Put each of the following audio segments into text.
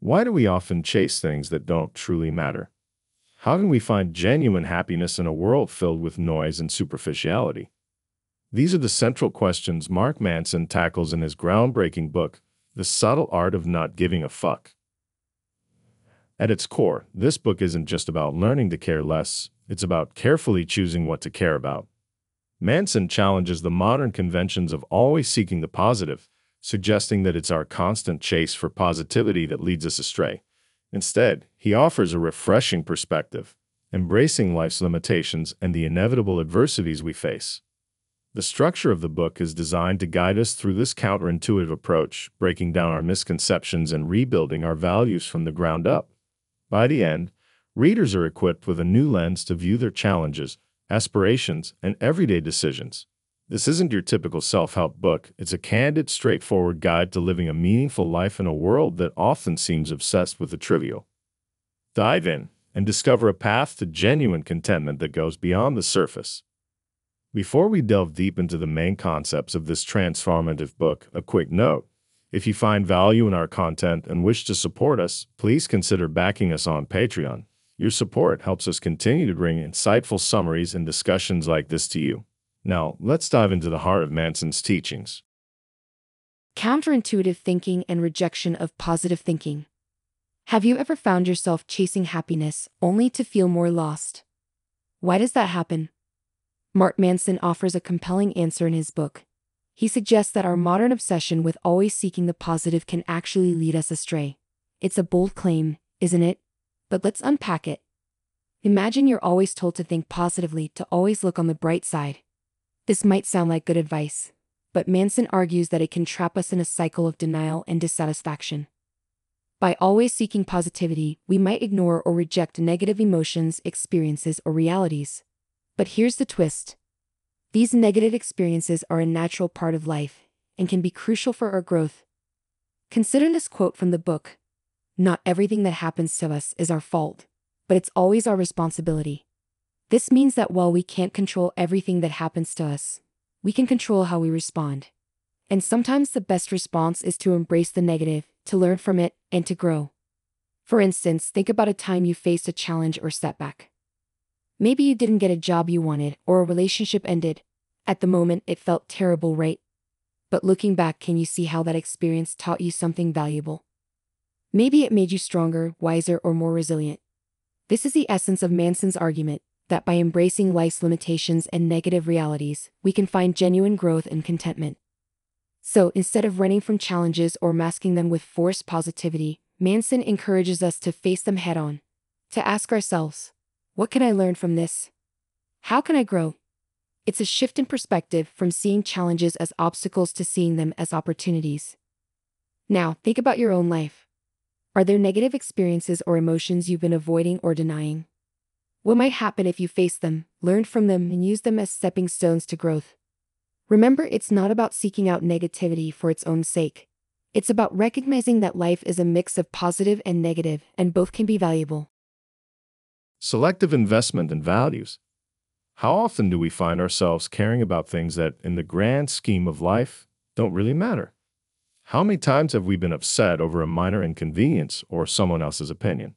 Why do we often chase things that don't truly matter? How can we find genuine happiness in a world filled with noise and superficiality? These are the central questions Mark Manson tackles in his groundbreaking book, The Subtle Art of Not Giving a Fuck. At its core, this book isn't just about learning to care less, it's about carefully choosing what to care about. Manson challenges the modern conventions of always seeking the positive, suggesting that it's our constant chase for positivity that leads us astray. Instead, he offers a refreshing perspective, embracing life's limitations and the inevitable adversities we face. The structure of the book is designed to guide us through this counterintuitive approach, breaking down our misconceptions and rebuilding our values from the ground up. By the end, readers are equipped with a new lens to view their challenges, aspirations, and everyday decisions. This isn't your typical self help book, it's a candid, straightforward guide to living a meaningful life in a world that often seems obsessed with the trivial. Dive in and discover a path to genuine contentment that goes beyond the surface. Before we delve deep into the main concepts of this transformative book, a quick note. If you find value in our content and wish to support us, please consider backing us on Patreon. Your support helps us continue to bring insightful summaries and discussions like this to you. Now, let's dive into the heart of Manson's teachings. Counterintuitive thinking and rejection of positive thinking. Have you ever found yourself chasing happiness only to feel more lost? Why does that happen? Mark Manson offers a compelling answer in his book. He suggests that our modern obsession with always seeking the positive can actually lead us astray. It's a bold claim, isn't it? But let's unpack it. Imagine you're always told to think positively, to always look on the bright side. This might sound like good advice, but Manson argues that it can trap us in a cycle of denial and dissatisfaction. By always seeking positivity, we might ignore or reject negative emotions, experiences, or realities. But here's the twist these negative experiences are a natural part of life and can be crucial for our growth. Consider this quote from the book Not everything that happens to us is our fault, but it's always our responsibility. This means that while we can't control everything that happens to us, we can control how we respond. And sometimes the best response is to embrace the negative, to learn from it, and to grow. For instance, think about a time you faced a challenge or setback. Maybe you didn't get a job you wanted, or a relationship ended. At the moment, it felt terrible, right? But looking back, can you see how that experience taught you something valuable? Maybe it made you stronger, wiser, or more resilient. This is the essence of Manson's argument that by embracing life's limitations and negative realities, we can find genuine growth and contentment. So instead of running from challenges or masking them with forced positivity, Manson encourages us to face them head on, to ask ourselves, what can I learn from this? How can I grow? It's a shift in perspective from seeing challenges as obstacles to seeing them as opportunities. Now, think about your own life. Are there negative experiences or emotions you've been avoiding or denying? What might happen if you face them, learn from them, and use them as stepping stones to growth? Remember, it's not about seeking out negativity for its own sake. It's about recognizing that life is a mix of positive and negative, and both can be valuable. Selective investment in values. How often do we find ourselves caring about things that, in the grand scheme of life, don't really matter? How many times have we been upset over a minor inconvenience or someone else's opinion?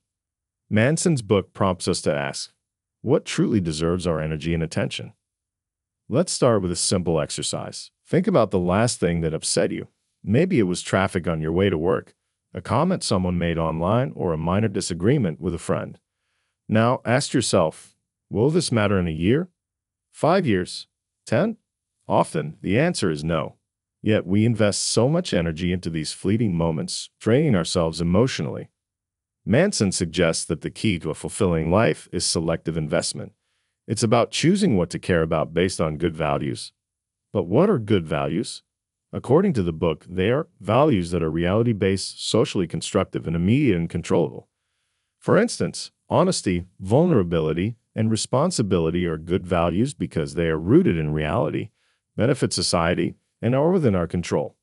Manson's book prompts us to ask, what truly deserves our energy and attention? Let's start with a simple exercise. Think about the last thing that upset you. Maybe it was traffic on your way to work, a comment someone made online, or a minor disagreement with a friend. Now ask yourself, will this matter in a year? Five years? Ten? Often, the answer is no. Yet we invest so much energy into these fleeting moments, draining ourselves emotionally. Manson suggests that the key to a fulfilling life is selective investment. It's about choosing what to care about based on good values. But what are good values? According to the book, they are values that are reality based, socially constructive, and immediate and controllable. For instance, Honesty, vulnerability, and responsibility are good values because they are rooted in reality, benefit society, and are within our control.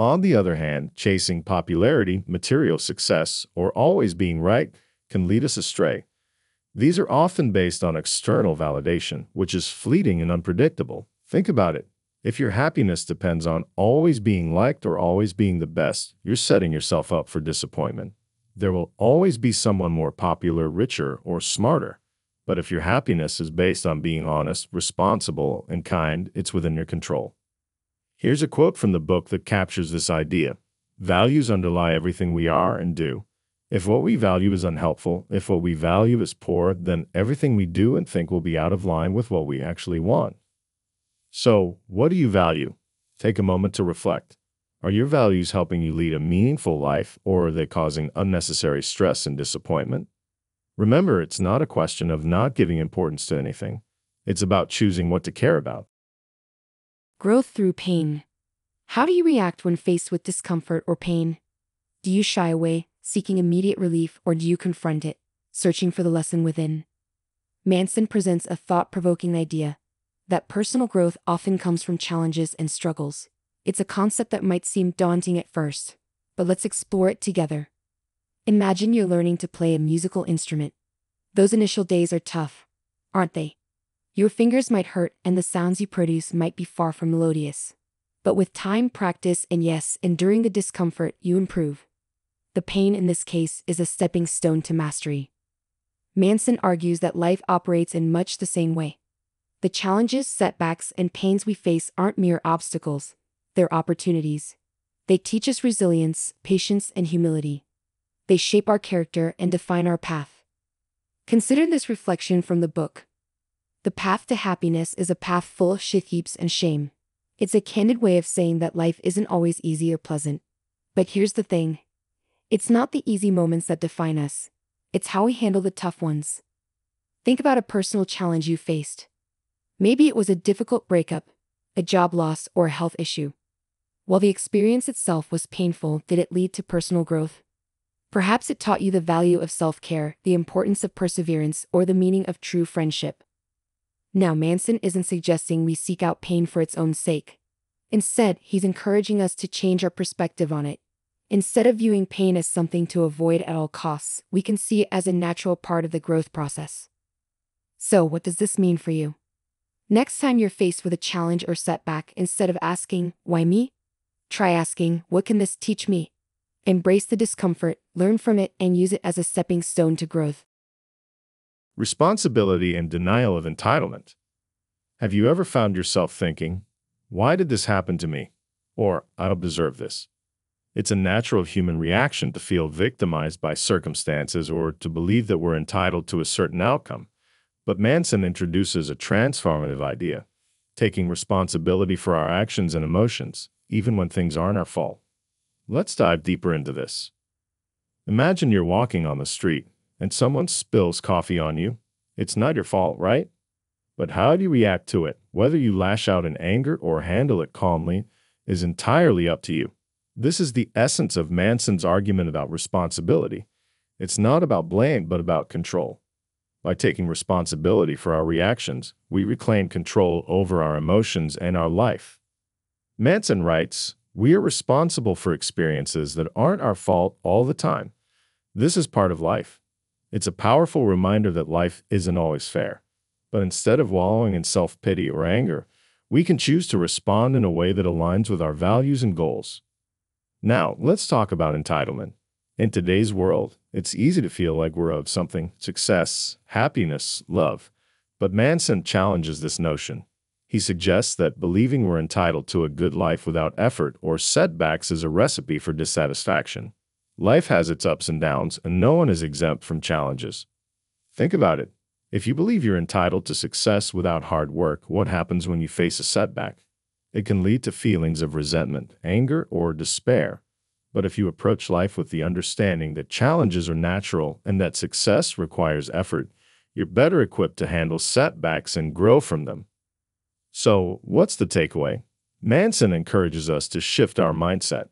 On the other hand, chasing popularity, material success, or always being right can lead us astray. These are often based on external validation, which is fleeting and unpredictable. Think about it. If your happiness depends on always being liked or always being the best, you're setting yourself up for disappointment. There will always be someone more popular, richer, or smarter. But if your happiness is based on being honest, responsible, and kind, it's within your control. Here's a quote from the book that captures this idea Values underlie everything we are and do. If what we value is unhelpful, if what we value is poor, then everything we do and think will be out of line with what we actually want. So, what do you value? Take a moment to reflect. Are your values helping you lead a meaningful life, or are they causing unnecessary stress and disappointment? Remember, it's not a question of not giving importance to anything. It's about choosing what to care about. Growth through pain. How do you react when faced with discomfort or pain? Do you shy away, seeking immediate relief, or do you confront it, searching for the lesson within? Manson presents a thought provoking idea that personal growth often comes from challenges and struggles. It's a concept that might seem daunting at first, but let's explore it together. Imagine you're learning to play a musical instrument. Those initial days are tough, aren't they? Your fingers might hurt and the sounds you produce might be far from melodious. But with time, practice, and yes, enduring the discomfort, you improve. The pain in this case is a stepping stone to mastery. Manson argues that life operates in much the same way. The challenges, setbacks, and pains we face aren't mere obstacles, they're opportunities. They teach us resilience, patience, and humility. They shape our character and define our path. Consider this reflection from the book. The path to happiness is a path full of shit heaps and shame. It's a candid way of saying that life isn't always easy or pleasant. But here's the thing it's not the easy moments that define us, it's how we handle the tough ones. Think about a personal challenge you faced. Maybe it was a difficult breakup, a job loss, or a health issue. While the experience itself was painful, did it lead to personal growth? Perhaps it taught you the value of self care, the importance of perseverance, or the meaning of true friendship. Now, Manson isn't suggesting we seek out pain for its own sake. Instead, he's encouraging us to change our perspective on it. Instead of viewing pain as something to avoid at all costs, we can see it as a natural part of the growth process. So, what does this mean for you? Next time you're faced with a challenge or setback, instead of asking, Why me? Try asking, What can this teach me? Embrace the discomfort, learn from it, and use it as a stepping stone to growth. Responsibility and denial of entitlement. Have you ever found yourself thinking, Why did this happen to me? Or, I don't deserve this. It's a natural human reaction to feel victimized by circumstances or to believe that we're entitled to a certain outcome. But Manson introduces a transformative idea, taking responsibility for our actions and emotions, even when things aren't our fault. Let's dive deeper into this. Imagine you're walking on the street and someone spills coffee on you. It's not your fault, right? But how do you react to it, whether you lash out in anger or handle it calmly, is entirely up to you. This is the essence of Manson's argument about responsibility. It's not about blame, but about control. By taking responsibility for our reactions, we reclaim control over our emotions and our life. Manson writes, We are responsible for experiences that aren't our fault all the time. This is part of life. It's a powerful reminder that life isn't always fair. But instead of wallowing in self pity or anger, we can choose to respond in a way that aligns with our values and goals. Now, let's talk about entitlement. In today's world, it's easy to feel like we're owed something success, happiness, love. But Manson challenges this notion. He suggests that believing we're entitled to a good life without effort or setbacks is a recipe for dissatisfaction. Life has its ups and downs, and no one is exempt from challenges. Think about it. If you believe you're entitled to success without hard work, what happens when you face a setback? It can lead to feelings of resentment, anger, or despair. But if you approach life with the understanding that challenges are natural and that success requires effort, you're better equipped to handle setbacks and grow from them. So, what's the takeaway? Manson encourages us to shift our mindset.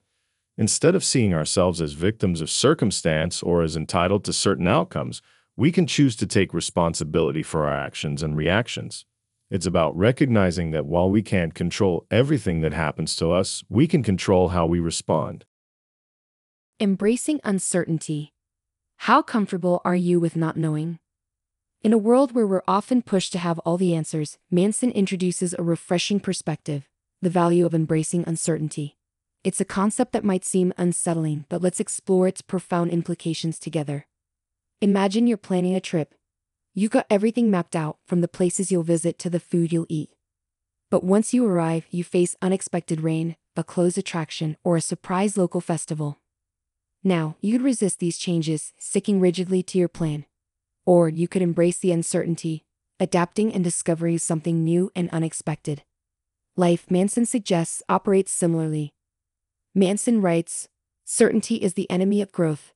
Instead of seeing ourselves as victims of circumstance or as entitled to certain outcomes, we can choose to take responsibility for our actions and reactions. It's about recognizing that while we can't control everything that happens to us, we can control how we respond. Embracing uncertainty. How comfortable are you with not knowing? In a world where we're often pushed to have all the answers, Manson introduces a refreshing perspective the value of embracing uncertainty. It's a concept that might seem unsettling, but let's explore its profound implications together. Imagine you're planning a trip. You've got everything mapped out, from the places you'll visit to the food you'll eat. But once you arrive, you face unexpected rain, a closed attraction, or a surprise local festival. Now, you'd resist these changes, sticking rigidly to your plan. Or you could embrace the uncertainty, adapting and discovering something new and unexpected. Life, Manson suggests, operates similarly. Manson writes, Certainty is the enemy of growth.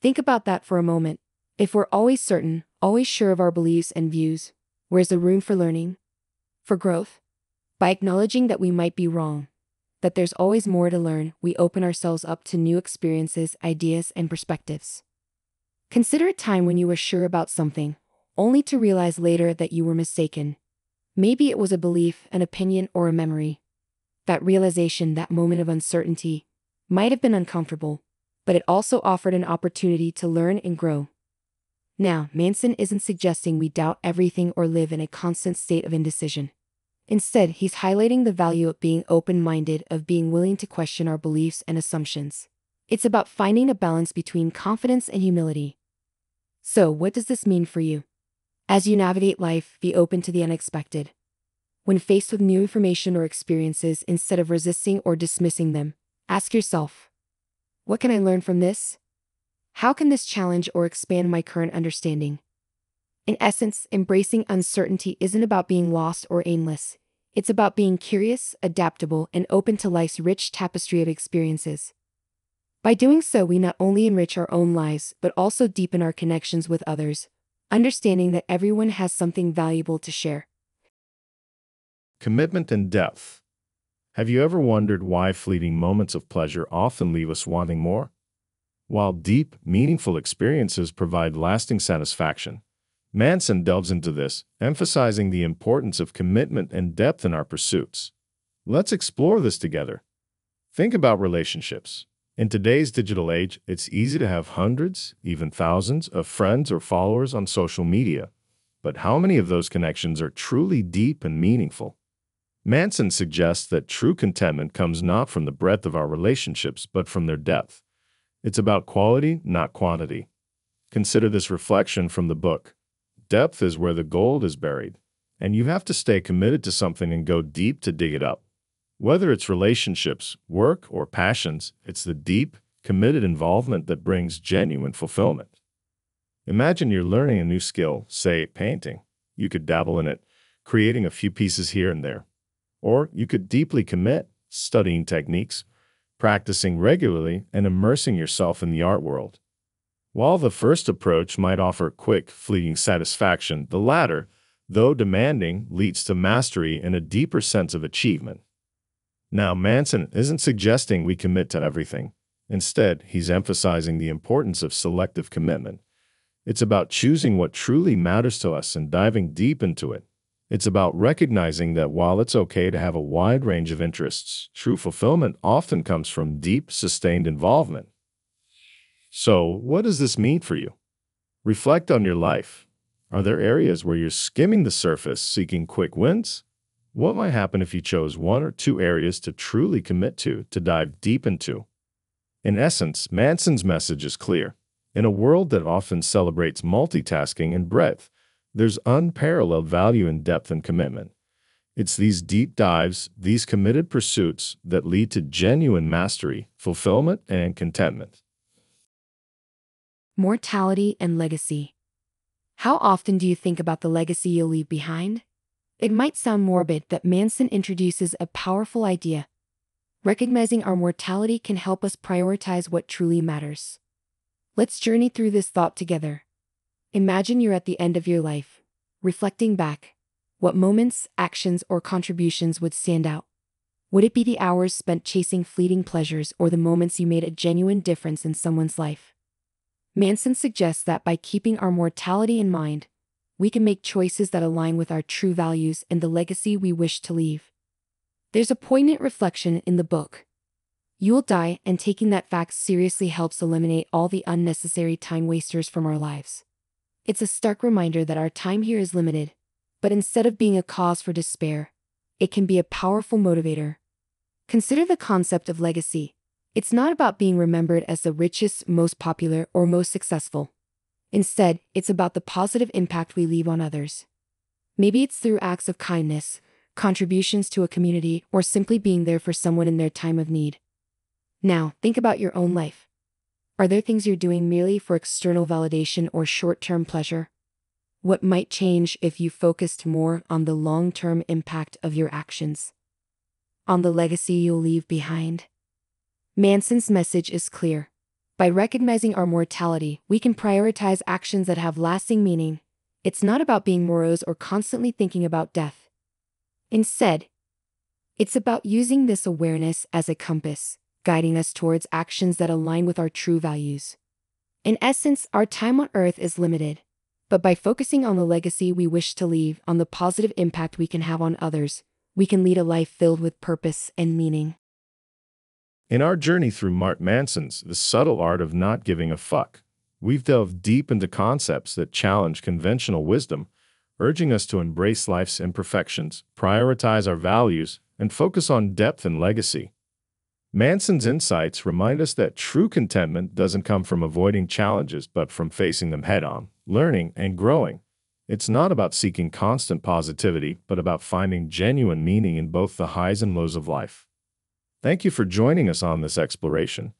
Think about that for a moment. If we're always certain, always sure of our beliefs and views, where's the room for learning? For growth? By acknowledging that we might be wrong, that there's always more to learn, we open ourselves up to new experiences, ideas, and perspectives. Consider a time when you were sure about something, only to realize later that you were mistaken. Maybe it was a belief, an opinion, or a memory. That realization, that moment of uncertainty, might have been uncomfortable, but it also offered an opportunity to learn and grow. Now, Manson isn't suggesting we doubt everything or live in a constant state of indecision. Instead, he's highlighting the value of being open minded, of being willing to question our beliefs and assumptions. It's about finding a balance between confidence and humility. So, what does this mean for you? As you navigate life, be open to the unexpected. When faced with new information or experiences, instead of resisting or dismissing them, ask yourself What can I learn from this? How can this challenge or expand my current understanding? In essence, embracing uncertainty isn't about being lost or aimless. It's about being curious, adaptable, and open to life's rich tapestry of experiences. By doing so, we not only enrich our own lives, but also deepen our connections with others, understanding that everyone has something valuable to share. Commitment and depth. Have you ever wondered why fleeting moments of pleasure often leave us wanting more? While deep, meaningful experiences provide lasting satisfaction, Manson delves into this, emphasizing the importance of commitment and depth in our pursuits. Let's explore this together. Think about relationships. In today's digital age, it's easy to have hundreds, even thousands, of friends or followers on social media. But how many of those connections are truly deep and meaningful? Manson suggests that true contentment comes not from the breadth of our relationships, but from their depth. It's about quality, not quantity. Consider this reflection from the book. Depth is where the gold is buried, and you have to stay committed to something and go deep to dig it up. Whether it's relationships, work, or passions, it's the deep, committed involvement that brings genuine fulfillment. Imagine you're learning a new skill, say painting. You could dabble in it, creating a few pieces here and there. Or you could deeply commit, studying techniques, practicing regularly, and immersing yourself in the art world. While the first approach might offer quick, fleeting satisfaction, the latter, though demanding, leads to mastery and a deeper sense of achievement. Now, Manson isn't suggesting we commit to everything. Instead, he's emphasizing the importance of selective commitment. It's about choosing what truly matters to us and diving deep into it. It's about recognizing that while it's okay to have a wide range of interests, true fulfillment often comes from deep, sustained involvement. So, what does this mean for you? Reflect on your life. Are there areas where you're skimming the surface seeking quick wins? What might happen if you chose one or two areas to truly commit to, to dive deep into? In essence, Manson's message is clear. In a world that often celebrates multitasking and breadth, there's unparalleled value in depth and commitment. It's these deep dives, these committed pursuits that lead to genuine mastery, fulfillment, and contentment. Mortality and legacy. How often do you think about the legacy you'll leave behind? It might sound morbid, but Manson introduces a powerful idea. Recognizing our mortality can help us prioritize what truly matters. Let's journey through this thought together. Imagine you're at the end of your life, reflecting back. What moments, actions, or contributions would stand out? Would it be the hours spent chasing fleeting pleasures or the moments you made a genuine difference in someone's life? Manson suggests that by keeping our mortality in mind, we can make choices that align with our true values and the legacy we wish to leave. There's a poignant reflection in the book. You'll die, and taking that fact seriously helps eliminate all the unnecessary time wasters from our lives. It's a stark reminder that our time here is limited, but instead of being a cause for despair, it can be a powerful motivator. Consider the concept of legacy. It's not about being remembered as the richest, most popular, or most successful. Instead, it's about the positive impact we leave on others. Maybe it's through acts of kindness, contributions to a community, or simply being there for someone in their time of need. Now, think about your own life. Are there things you're doing merely for external validation or short term pleasure? What might change if you focused more on the long term impact of your actions? On the legacy you'll leave behind? Manson's message is clear. By recognizing our mortality, we can prioritize actions that have lasting meaning. It's not about being morose or constantly thinking about death. Instead, it's about using this awareness as a compass, guiding us towards actions that align with our true values. In essence, our time on earth is limited. But by focusing on the legacy we wish to leave, on the positive impact we can have on others, we can lead a life filled with purpose and meaning. In our journey through Mark Manson's The Subtle Art of Not Giving a Fuck, we've delved deep into concepts that challenge conventional wisdom, urging us to embrace life's imperfections, prioritize our values, and focus on depth and legacy. Manson's insights remind us that true contentment doesn't come from avoiding challenges, but from facing them head on, learning, and growing. It's not about seeking constant positivity, but about finding genuine meaning in both the highs and lows of life. Thank you for joining us on this exploration.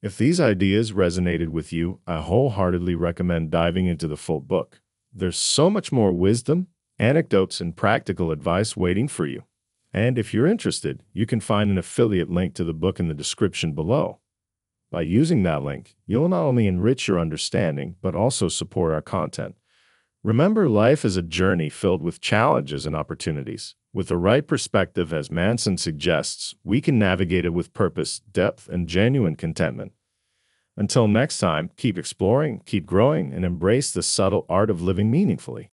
If these ideas resonated with you, I wholeheartedly recommend diving into the full book. There's so much more wisdom, anecdotes, and practical advice waiting for you. And if you're interested, you can find an affiliate link to the book in the description below. By using that link, you'll not only enrich your understanding, but also support our content. Remember, life is a journey filled with challenges and opportunities. With the right perspective, as Manson suggests, we can navigate it with purpose, depth, and genuine contentment. Until next time, keep exploring, keep growing, and embrace the subtle art of living meaningfully.